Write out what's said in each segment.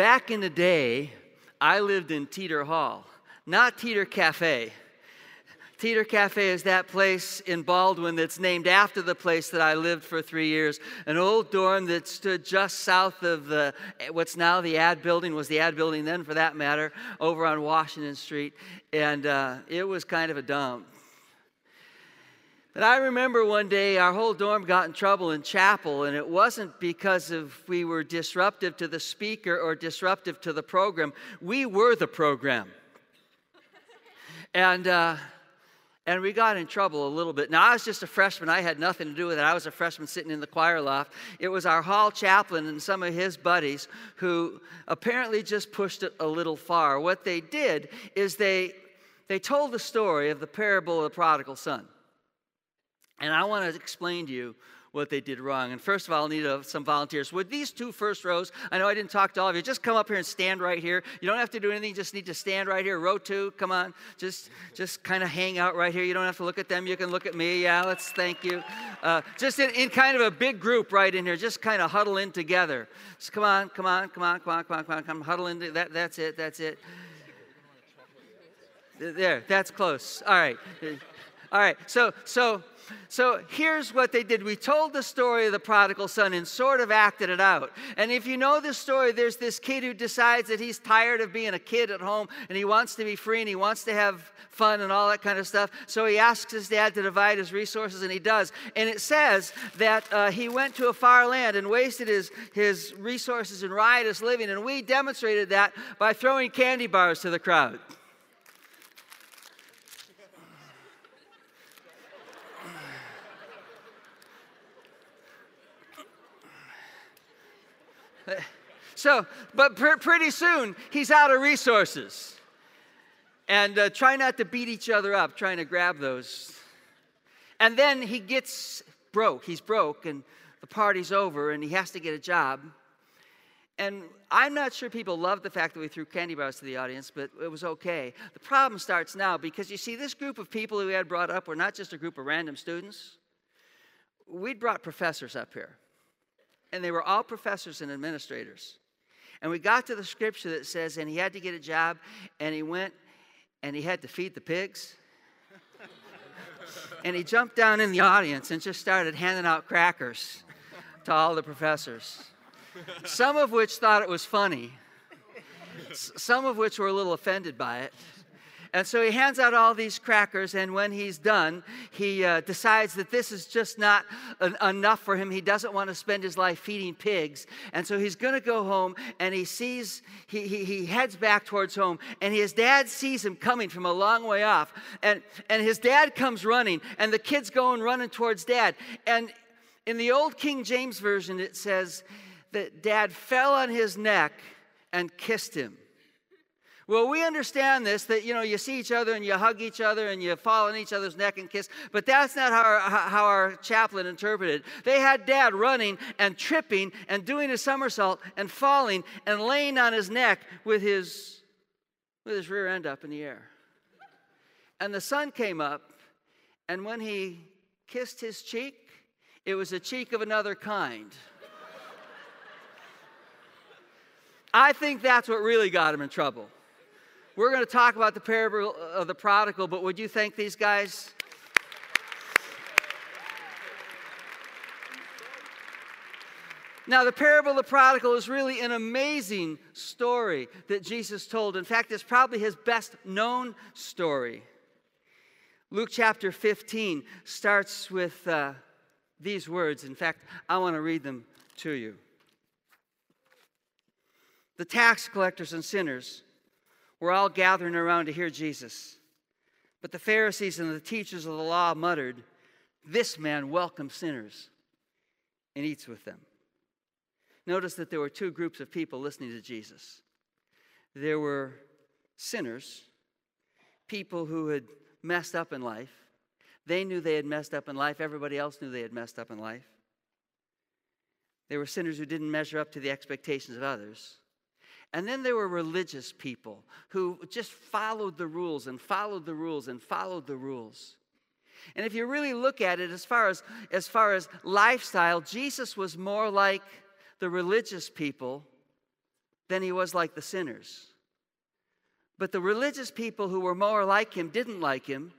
back in the day, I lived in Teeter Hall, not Teeter Cafe. Teeter Cafe is that place in Baldwin that's named after the place that I lived for three years. An old dorm that stood just south of the what's now the ad building was the ad building then, for that matter, over on Washington Street, and uh, it was kind of a dump. But I remember one day our whole dorm got in trouble in chapel, and it wasn't because of we were disruptive to the speaker or disruptive to the program. We were the program. And uh, and we got in trouble a little bit. Now, I was just a freshman. I had nothing to do with it. I was a freshman sitting in the choir loft. It was our hall chaplain and some of his buddies who apparently just pushed it a little far. What they did is they, they told the story of the parable of the prodigal son. And I want to explain to you what they did wrong. And first of all, I'll need uh, some volunteers. Would these two first rows, I know I didn't talk to all of you, just come up here and stand right here. You don't have to do anything, just need to stand right here. Row two, come on. Just, just kind of hang out right here. You don't have to look at them, you can look at me. Yeah, let's thank you. Uh, just in, in, kind of a big group right in here, just kind of huddle in together. Just come on, come on, come on, come on, come on, come on, come huddle in. That, that's it, that's it. There, that's close. All right. All right. So, so so here's what they did. We told the story of the prodigal son and sort of acted it out. And if you know the story, there's this kid who decides that he's tired of being a kid at home and he wants to be free and he wants to have fun and all that kind of stuff. So he asks his dad to divide his resources and he does. And it says that uh, he went to a far land and wasted his, his resources in riotous living. And we demonstrated that by throwing candy bars to the crowd. So, but pr- pretty soon he's out of resources. And uh, try not to beat each other up trying to grab those. And then he gets broke. He's broke, and the party's over, and he has to get a job. And I'm not sure people loved the fact that we threw candy bars to the audience, but it was okay. The problem starts now because you see, this group of people who we had brought up were not just a group of random students. We'd brought professors up here and they were all professors and administrators. And we got to the scripture that says, and he had to get a job, and he went and he had to feed the pigs. and he jumped down in the audience and just started handing out crackers to all the professors, some of which thought it was funny, some of which were a little offended by it. And so he hands out all these crackers, and when he's done, he uh, decides that this is just not an, enough for him. He doesn't want to spend his life feeding pigs. And so he's going to go home, and he sees, he, he, he heads back towards home, and his dad sees him coming from a long way off. And, and his dad comes running, and the kid's going running towards dad. And in the old King James Version, it says that dad fell on his neck and kissed him. Well, we understand this that, you know, you see each other and you hug each other and you fall on each other's neck and kiss, but that's not how our, how our chaplain interpreted. They had dad running and tripping and doing a somersault and falling and laying on his neck with his, with his rear end up in the air. And the son came up, and when he kissed his cheek, it was a cheek of another kind. I think that's what really got him in trouble. We're going to talk about the parable of the prodigal, but would you thank these guys? Now, the parable of the prodigal is really an amazing story that Jesus told. In fact, it's probably his best known story. Luke chapter 15 starts with uh, these words. In fact, I want to read them to you. The tax collectors and sinners were all gathering around to hear Jesus. But the Pharisees and the teachers of the law muttered, This man welcomes sinners and eats with them. Notice that there were two groups of people listening to Jesus. There were sinners, people who had messed up in life. They knew they had messed up in life. Everybody else knew they had messed up in life. There were sinners who didn't measure up to the expectations of others. And then there were religious people who just followed the rules and followed the rules and followed the rules. And if you really look at it as far as, as far as lifestyle, Jesus was more like the religious people than he was like the sinners. But the religious people who were more like him didn't like him,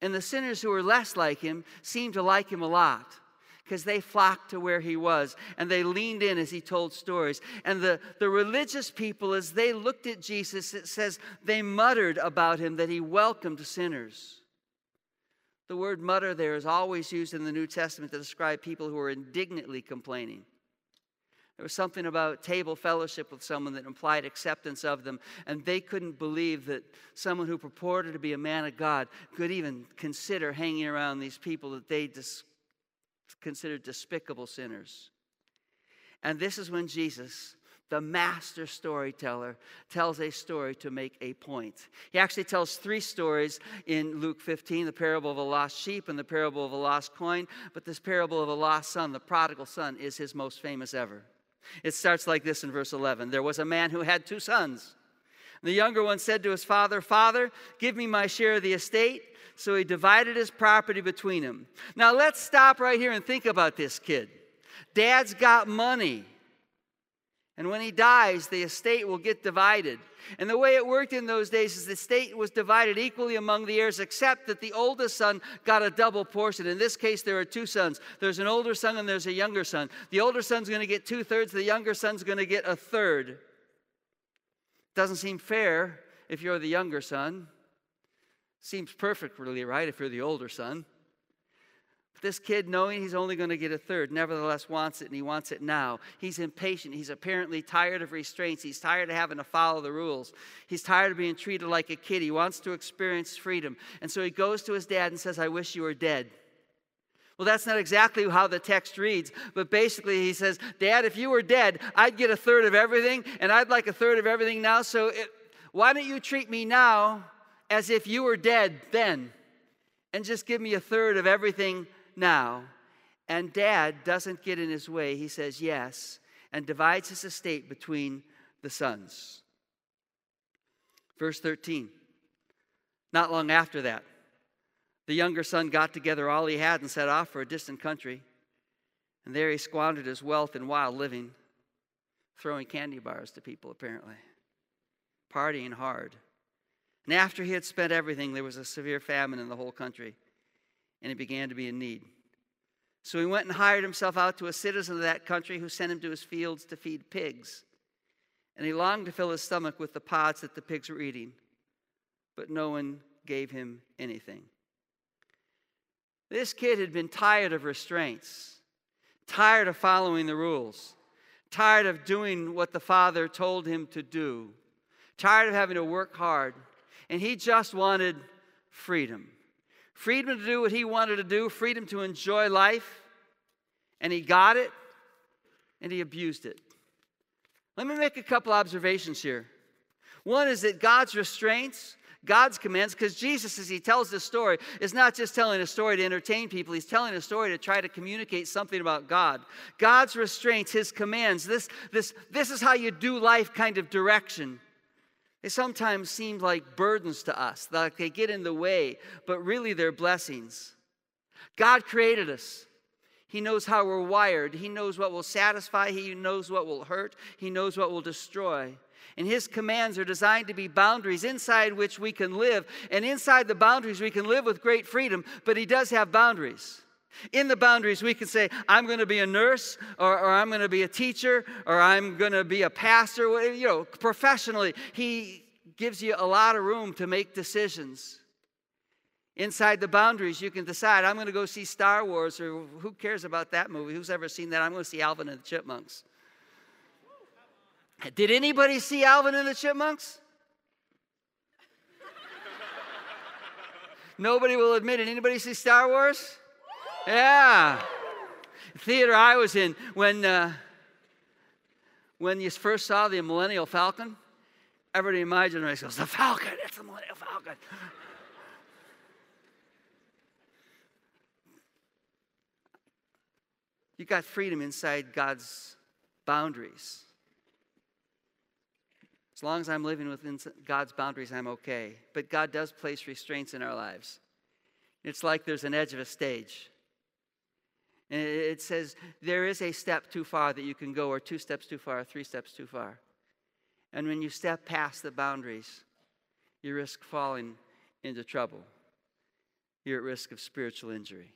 and the sinners who were less like him seemed to like him a lot because they flocked to where he was and they leaned in as he told stories. And the, the religious people, as they looked at Jesus, it says they muttered about him that he welcomed sinners. The word mutter there is always used in the New Testament to describe people who are indignantly complaining. There was something about table fellowship with someone that implied acceptance of them, and they couldn't believe that someone who purported to be a man of God could even consider hanging around these people that they dis- considered despicable sinners. And this is when Jesus the master storyteller, tells a story to make a point. He actually tells three stories in Luke 15 the parable of a lost sheep and the parable of a lost coin. But this parable of a lost son, the prodigal son, is his most famous ever. It starts like this in verse 11 There was a man who had two sons. The younger one said to his father, Father, give me my share of the estate. So he divided his property between them. Now let's stop right here and think about this kid. Dad's got money. And when he dies, the estate will get divided. And the way it worked in those days is the estate was divided equally among the heirs, except that the oldest son got a double portion. In this case, there are two sons there's an older son and there's a younger son. The older son's going to get two thirds, the younger son's going to get a third. Doesn't seem fair if you're the younger son. Seems perfectly right if you're the older son. But This kid, knowing he's only going to get a third, nevertheless wants it, and he wants it now. He's impatient. He's apparently tired of restraints. He's tired of having to follow the rules. He's tired of being treated like a kid. He wants to experience freedom. And so he goes to his dad and says, I wish you were dead. Well, that's not exactly how the text reads, but basically he says, Dad, if you were dead, I'd get a third of everything, and I'd like a third of everything now. So it, why don't you treat me now as if you were dead then? And just give me a third of everything now. And dad doesn't get in his way. He says yes and divides his estate between the sons. Verse 13. Not long after that, the younger son got together all he had and set off for a distant country. And there he squandered his wealth in wild living, throwing candy bars to people, apparently, partying hard. And after he had spent everything, there was a severe famine in the whole country and he began to be in need. So he went and hired himself out to a citizen of that country who sent him to his fields to feed pigs. And he longed to fill his stomach with the pods that the pigs were eating, but no one gave him anything. This kid had been tired of restraints, tired of following the rules, tired of doing what the father told him to do, tired of having to work hard, and he just wanted freedom freedom to do what he wanted to do, freedom to enjoy life, and he got it and he abused it. Let me make a couple observations here. One is that God's restraints, God's commands, because Jesus, as he tells this story, is not just telling a story to entertain people, he's telling a story to try to communicate something about God. God's restraints, his commands, this, this, this is how you do life kind of direction they sometimes seem like burdens to us, like they get in the way, but really they're blessings. God created us. He knows how we're wired. He knows what will satisfy. He knows what will hurt. He knows what will destroy. And His commands are designed to be boundaries inside which we can live. And inside the boundaries, we can live with great freedom, but He does have boundaries. In the boundaries, we can say, I'm going to be a nurse, or, or I'm going to be a teacher, or I'm going to be a pastor. You know, professionally, He gives you a lot of room to make decisions. Inside the boundaries, you can decide, I'm going to go see Star Wars, or who cares about that movie? Who's ever seen that? I'm going to see Alvin and the Chipmunks. Did anybody see Alvin and the Chipmunks? Nobody will admit it. Anybody see Star Wars? Yeah. Theater I was in when uh, when you first saw the Millennium Falcon, everybody in my generation goes, "The Falcon! It's the Millennium Falcon!" you got freedom inside God's boundaries. As long as I'm living within God's boundaries, I'm okay. But God does place restraints in our lives. It's like there's an edge of a stage. And it says there is a step too far that you can go, or two steps too far, or three steps too far. And when you step past the boundaries, you risk falling into trouble. You're at risk of spiritual injury.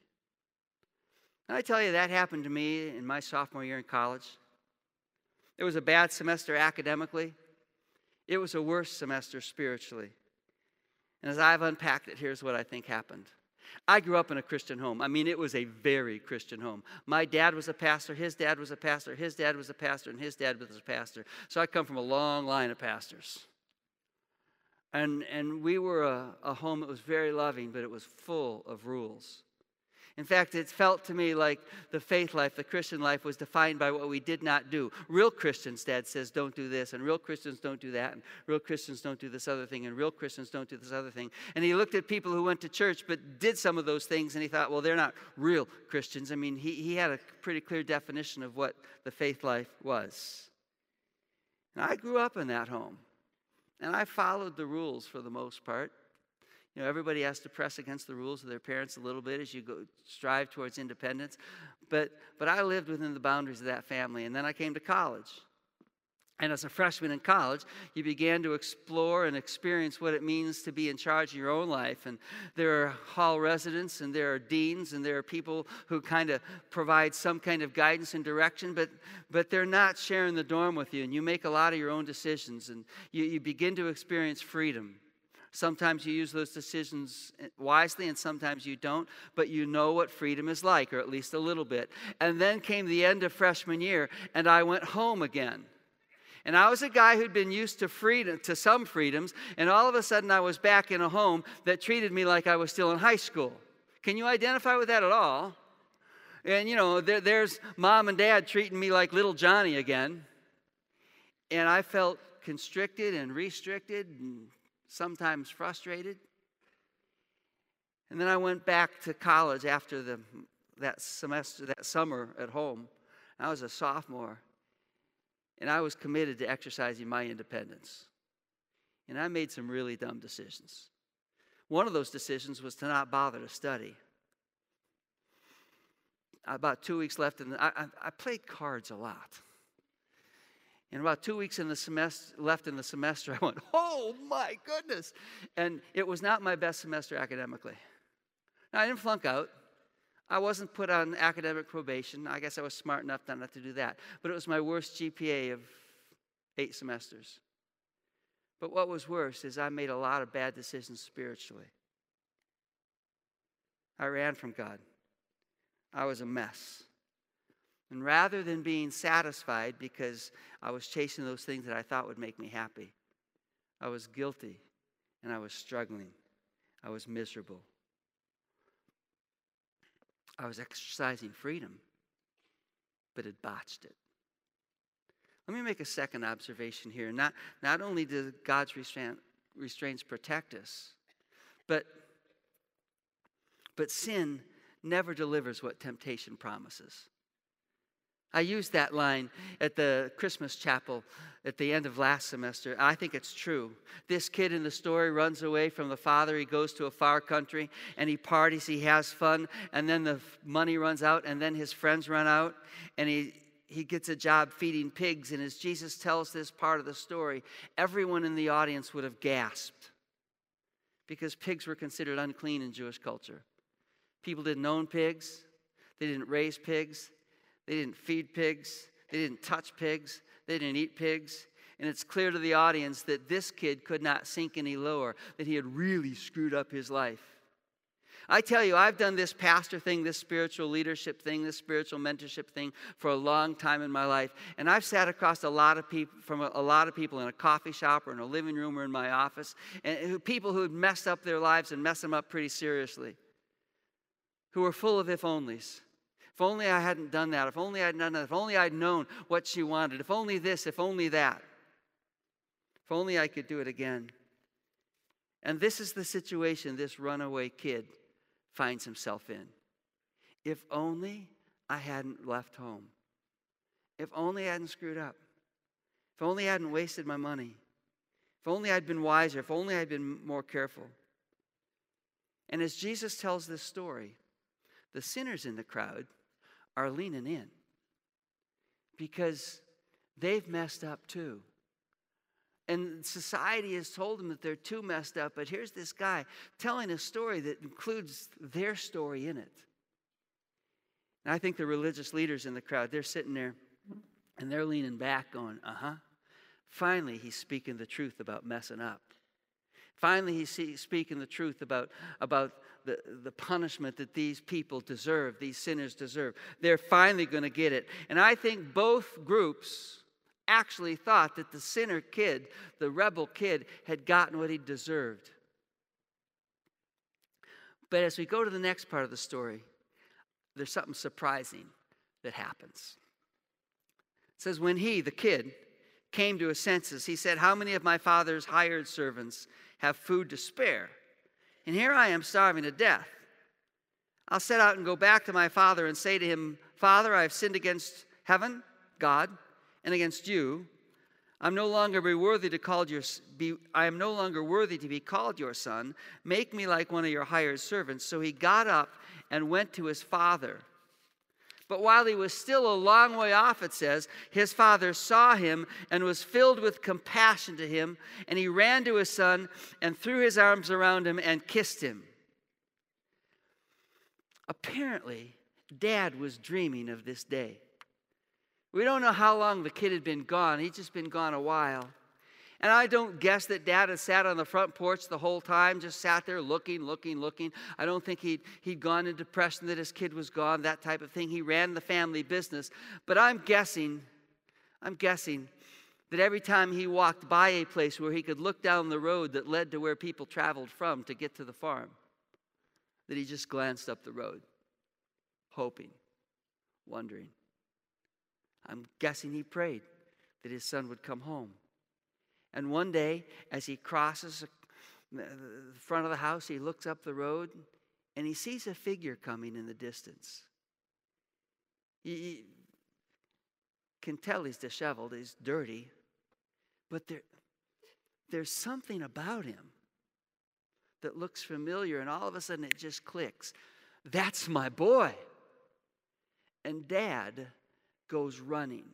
And I tell you, that happened to me in my sophomore year in college. It was a bad semester academically, it was a worse semester spiritually. And as I've unpacked it, here's what I think happened. I grew up in a Christian home. I mean, it was a very Christian home. My dad was a pastor, his dad was a pastor, his dad was a pastor, and his dad was a pastor. So I come from a long line of pastors. And, and we were a, a home that was very loving, but it was full of rules. In fact, it felt to me like the faith life, the Christian life, was defined by what we did not do. Real Christians, Dad says, don't do this, and real Christians don't do that, and real Christians don't do this other thing, and real Christians don't do this other thing. And he looked at people who went to church but did some of those things, and he thought, well, they're not real Christians. I mean, he, he had a pretty clear definition of what the faith life was. And I grew up in that home, and I followed the rules for the most part. You know, everybody has to press against the rules of their parents a little bit as you go strive towards independence. But but I lived within the boundaries of that family, and then I came to college. And as a freshman in college, you began to explore and experience what it means to be in charge of your own life. And there are hall residents, and there are deans, and there are people who kind of provide some kind of guidance and direction, but, but they're not sharing the dorm with you. And you make a lot of your own decisions, and you, you begin to experience freedom. Sometimes you use those decisions wisely and sometimes you don't, but you know what freedom is like, or at least a little bit. And then came the end of freshman year, and I went home again. And I was a guy who'd been used to freedom, to some freedoms, and all of a sudden I was back in a home that treated me like I was still in high school. Can you identify with that at all? And you know, there, there's mom and dad treating me like little Johnny again. And I felt constricted and restricted and sometimes frustrated. And then I went back to college after the, that semester, that summer at home. I was a sophomore, and I was committed to exercising my independence. And I made some really dumb decisions. One of those decisions was to not bother to study. About two weeks left, and I, I, I played cards a lot. And about two weeks in the semester, left in the semester, I went, oh my goodness. And it was not my best semester academically. Now, I didn't flunk out. I wasn't put on academic probation. I guess I was smart enough not to do that. But it was my worst GPA of eight semesters. But what was worse is I made a lot of bad decisions spiritually. I ran from God. I was a mess. And rather than being satisfied because I was chasing those things that I thought would make me happy, I was guilty and I was struggling. I was miserable. I was exercising freedom, but had botched it. Let me make a second observation here. Not, not only do God's restraint, restraints protect us, but, but sin never delivers what temptation promises. I used that line at the Christmas chapel at the end of last semester. I think it's true. This kid in the story runs away from the father. He goes to a far country and he parties, he has fun, and then the money runs out, and then his friends run out, and he, he gets a job feeding pigs. And as Jesus tells this part of the story, everyone in the audience would have gasped because pigs were considered unclean in Jewish culture. People didn't own pigs, they didn't raise pigs, they didn't feed pigs, they didn't touch pigs, they didn't eat pigs. And it's clear to the audience that this kid could not sink any lower, that he had really screwed up his life. I tell you, I've done this pastor thing, this spiritual leadership thing, this spiritual mentorship thing for a long time in my life. And I've sat across a lot of people from a, a lot of people in a coffee shop or in a living room or in my office, and people who had messed up their lives and messed them up pretty seriously, who were full of if onlys. Only I hadn't done that. If only I'd done that. If only I'd known what she wanted. If only this. If only that. If only I could do it again. And this is the situation this runaway kid finds himself in. If only I hadn't left home. If only I hadn't screwed up. If only I hadn't wasted my money. If only I'd been wiser. If only I'd been more careful. And as Jesus tells this story, the sinners in the crowd are leaning in because they've messed up too. And society has told them that they're too messed up, but here's this guy telling a story that includes their story in it. And I think the religious leaders in the crowd, they're sitting there and they're leaning back, going, uh huh. Finally, he's speaking the truth about messing up. Finally, he's speaking the truth about, about the, the punishment that these people deserve, these sinners deserve. They're finally going to get it. And I think both groups actually thought that the sinner kid, the rebel kid, had gotten what he deserved. But as we go to the next part of the story, there's something surprising that happens. It says, When he, the kid, came to his senses, he said, How many of my father's hired servants have food to spare? And here I am starving to death. I'll set out and go back to my father and say to him, Father, I have sinned against heaven, God, and against you. I'm no longer be worthy to call your be, I am no longer worthy to be called your son. Make me like one of your hired servants. So he got up and went to his father. But while he was still a long way off, it says, his father saw him and was filled with compassion to him, and he ran to his son and threw his arms around him and kissed him. Apparently, dad was dreaming of this day. We don't know how long the kid had been gone, he'd just been gone a while. And I don't guess that dad had sat on the front porch the whole time, just sat there looking, looking, looking. I don't think he'd, he'd gone into depression that his kid was gone, that type of thing. He ran the family business. But I'm guessing, I'm guessing that every time he walked by a place where he could look down the road that led to where people traveled from to get to the farm, that he just glanced up the road, hoping, wondering. I'm guessing he prayed that his son would come home. And one day, as he crosses the front of the house, he looks up the road and he sees a figure coming in the distance. He can tell he's disheveled, he's dirty, but there, there's something about him that looks familiar, and all of a sudden it just clicks. That's my boy. And dad goes running.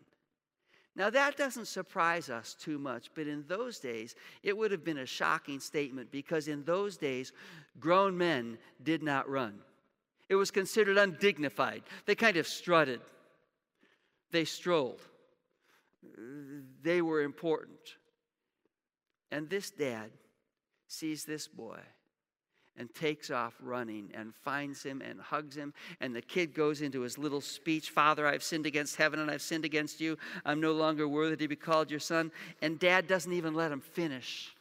Now, that doesn't surprise us too much, but in those days, it would have been a shocking statement because in those days, grown men did not run. It was considered undignified. They kind of strutted, they strolled, they were important. And this dad sees this boy and takes off running and finds him and hugs him. And the kid goes into his little speech Father, I've sinned against heaven and I've sinned against you. I'm no longer worthy to be called your son. And dad doesn't even let him finish.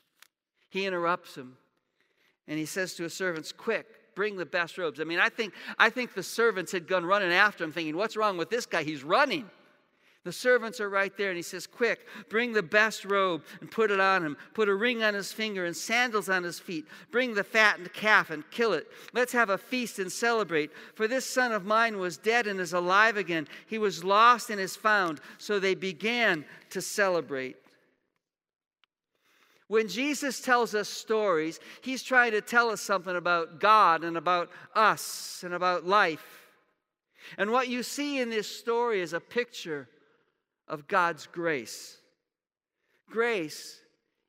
He interrupts him and he says to his servants, Quick, bring the best robes. I mean, I think, I think the servants had gone running after him, thinking, What's wrong with this guy? He's running. The servants are right there, and he says, Quick, bring the best robe and put it on him. Put a ring on his finger and sandals on his feet. Bring the fattened calf and kill it. Let's have a feast and celebrate. For this son of mine was dead and is alive again. He was lost and is found. So they began to celebrate. When Jesus tells us stories, he's trying to tell us something about God and about us and about life. And what you see in this story is a picture of God's grace. Grace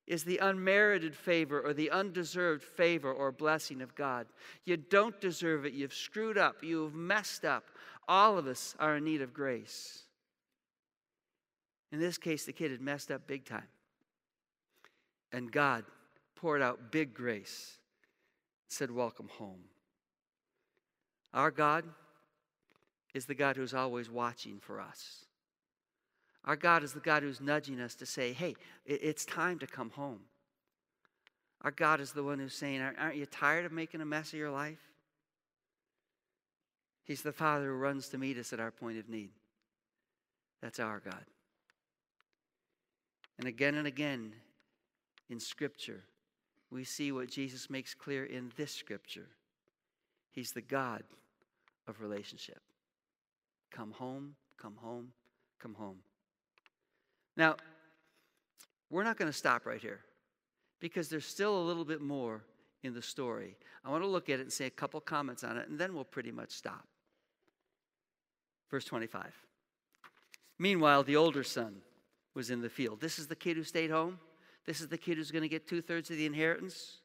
is the unmerited favor or the undeserved favor or blessing of God. You don't deserve it. You've screwed up. You've messed up. All of us are in need of grace. In this case, the kid had messed up big time. And God poured out big grace, said, Welcome home. Our God is the God who's always watching for us. Our God is the God who's nudging us to say, hey, it's time to come home. Our God is the one who's saying, aren't you tired of making a mess of your life? He's the Father who runs to meet us at our point of need. That's our God. And again and again in Scripture, we see what Jesus makes clear in this Scripture. He's the God of relationship. Come home, come home, come home. Now, we're not going to stop right here because there's still a little bit more in the story. I want to look at it and say a couple comments on it, and then we'll pretty much stop. Verse 25. Meanwhile, the older son was in the field. This is the kid who stayed home. This is the kid who's going to get two thirds of the inheritance.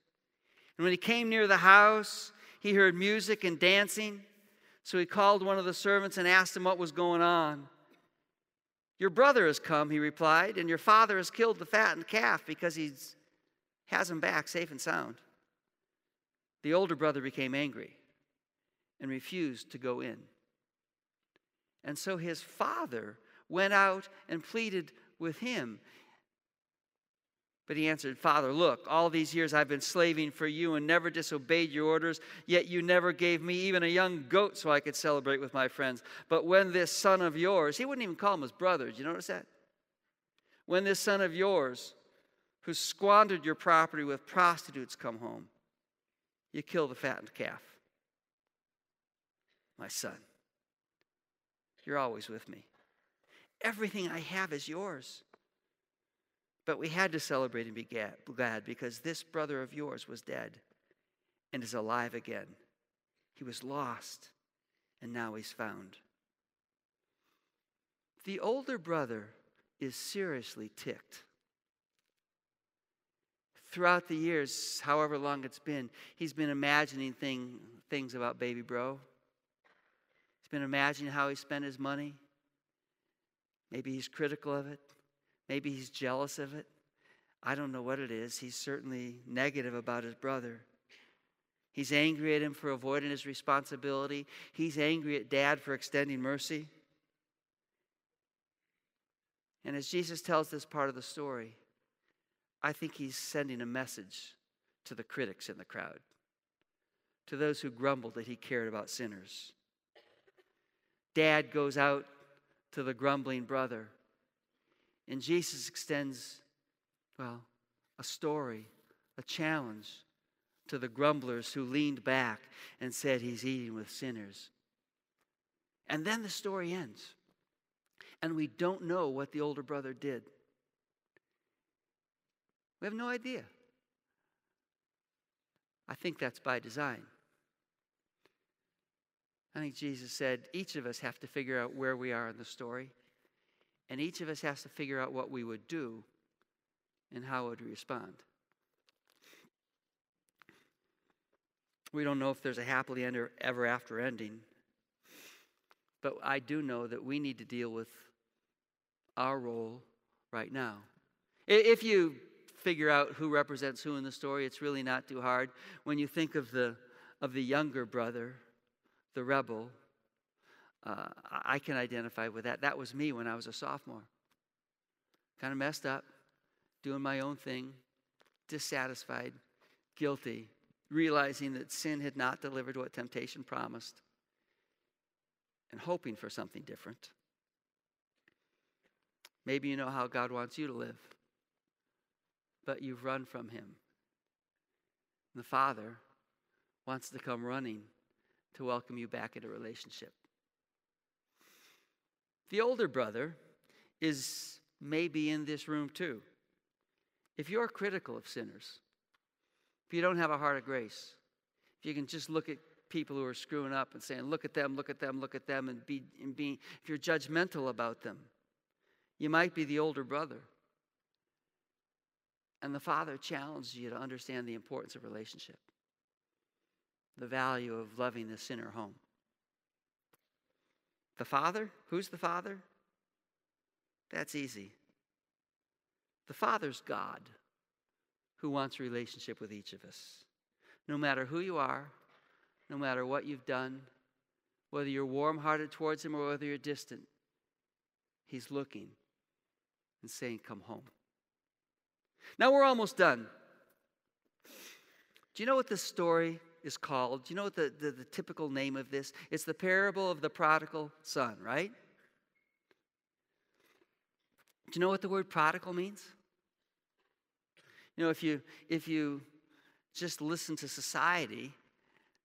And when he came near the house, he heard music and dancing. So he called one of the servants and asked him what was going on. Your brother has come, he replied, and your father has killed the fattened calf because he has him back safe and sound. The older brother became angry and refused to go in. And so his father went out and pleaded with him. But he answered, Father, look, all these years I've been slaving for you and never disobeyed your orders, yet you never gave me even a young goat so I could celebrate with my friends. But when this son of yours, he wouldn't even call him his brother, did you notice that? When this son of yours, who squandered your property with prostitutes, come home, you kill the fattened calf. My son, you're always with me. Everything I have is yours. But we had to celebrate and be glad because this brother of yours was dead and is alive again. He was lost and now he's found. The older brother is seriously ticked. Throughout the years, however long it's been, he's been imagining thing, things about baby bro. He's been imagining how he spent his money. Maybe he's critical of it. Maybe he's jealous of it. I don't know what it is. He's certainly negative about his brother. He's angry at him for avoiding his responsibility. He's angry at dad for extending mercy. And as Jesus tells this part of the story, I think he's sending a message to the critics in the crowd, to those who grumbled that he cared about sinners. Dad goes out to the grumbling brother and Jesus extends, well, a story, a challenge to the grumblers who leaned back and said, He's eating with sinners. And then the story ends. And we don't know what the older brother did. We have no idea. I think that's by design. I think Jesus said each of us have to figure out where we are in the story. And each of us has to figure out what we would do and how would we respond. We don't know if there's a happily ever after ending, but I do know that we need to deal with our role right now. If you figure out who represents who in the story, it's really not too hard. When you think of the, of the younger brother, the rebel, uh, I can identify with that. That was me when I was a sophomore. Kind of messed up, doing my own thing, dissatisfied, guilty, realizing that sin had not delivered what temptation promised, and hoping for something different. Maybe you know how God wants you to live, but you've run from Him. The Father wants to come running to welcome you back into relationship. The older brother is maybe in this room too. If you're critical of sinners, if you don't have a heart of grace, if you can just look at people who are screwing up and saying, look at them, look at them, look at them, and be, and be if you're judgmental about them, you might be the older brother. And the father challenges you to understand the importance of relationship, the value of loving the sinner home. The Father? Who's the Father? That's easy. The Father's God who wants a relationship with each of us. No matter who you are, no matter what you've done, whether you're warm hearted towards Him or whether you're distant, He's looking and saying, Come home. Now we're almost done. Do you know what this story is called. You know the, the, the, typical name of this? It's the parable of the prodigal son, right? Do you know what the word prodigal means? You know, if you if you just listen to society,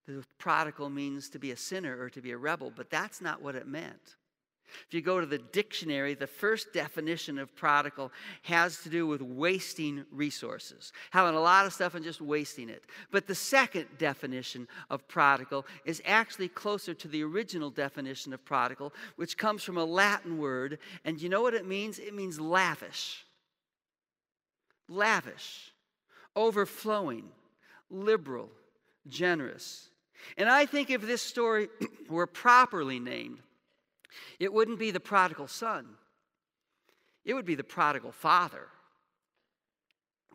the prodigal means to be a sinner or to be a rebel, but that's not what it meant. If you go to the dictionary, the first definition of prodigal has to do with wasting resources, having a lot of stuff and just wasting it. But the second definition of prodigal is actually closer to the original definition of prodigal, which comes from a Latin word. And you know what it means? It means lavish. lavish, overflowing, liberal, generous. And I think if this story were properly named, it wouldn't be the prodigal son, it would be the prodigal father.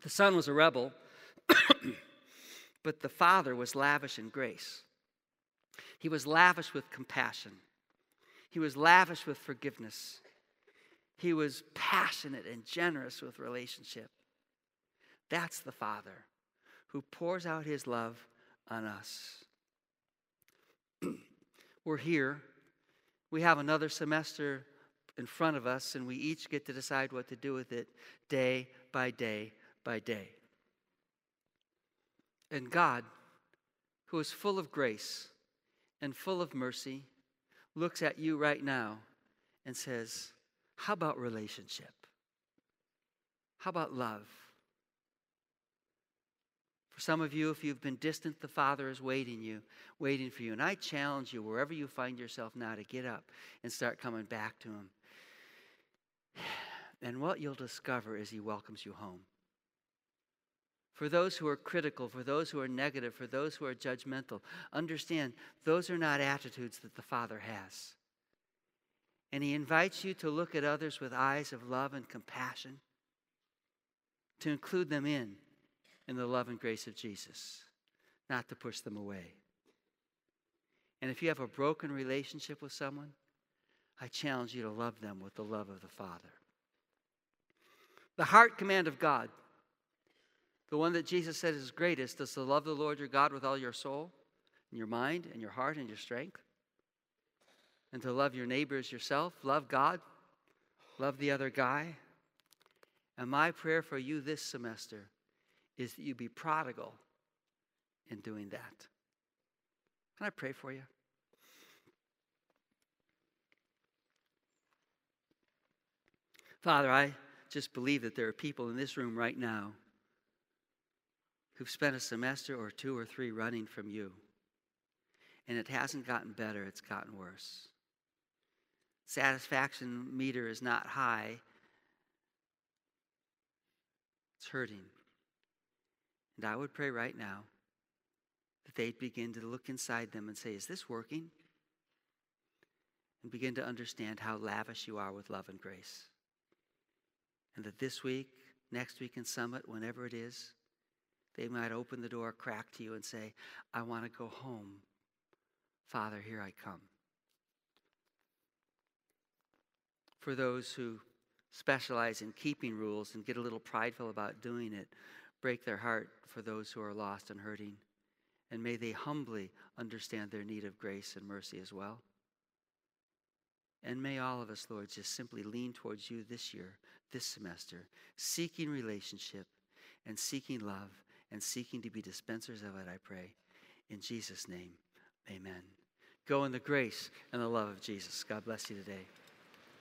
The son was a rebel, but the father was lavish in grace. He was lavish with compassion. He was lavish with forgiveness. He was passionate and generous with relationship. That's the Father who pours out his love on us. We're here. We have another semester in front of us, and we each get to decide what to do with it day by day by day. And God, who is full of grace and full of mercy, looks at you right now and says, How about relationship? How about love? For some of you, if you've been distant, the Father is waiting you, waiting for you. And I challenge you, wherever you find yourself now, to get up and start coming back to Him. And what you'll discover is He welcomes you home. For those who are critical, for those who are negative, for those who are judgmental, understand those are not attitudes that the Father has. And He invites you to look at others with eyes of love and compassion, to include them in in the love and grace of Jesus, not to push them away. And if you have a broken relationship with someone, I challenge you to love them with the love of the Father. The heart command of God the one that Jesus said is greatest is to love the Lord your God with all your soul, and your mind, and your heart, and your strength. And to love your neighbors yourself, love God, love the other guy. And my prayer for you this semester is that you be prodigal in doing that. Can I pray for you? Father, I just believe that there are people in this room right now who've spent a semester or two or three running from you. And it hasn't gotten better, it's gotten worse. Satisfaction meter is not high, it's hurting. And I would pray right now that they'd begin to look inside them and say, Is this working? And begin to understand how lavish you are with love and grace. And that this week, next week in Summit, whenever it is, they might open the door crack to you and say, I want to go home. Father, here I come. For those who specialize in keeping rules and get a little prideful about doing it, break their heart for those who are lost and hurting. And may they humbly understand their need of grace and mercy as well. And may all of us, Lord, just simply lean towards you this year, this semester, seeking relationship and seeking love and seeking to be dispensers of it, I pray. In Jesus' name, amen. Go in the grace and the love of Jesus. God bless you today.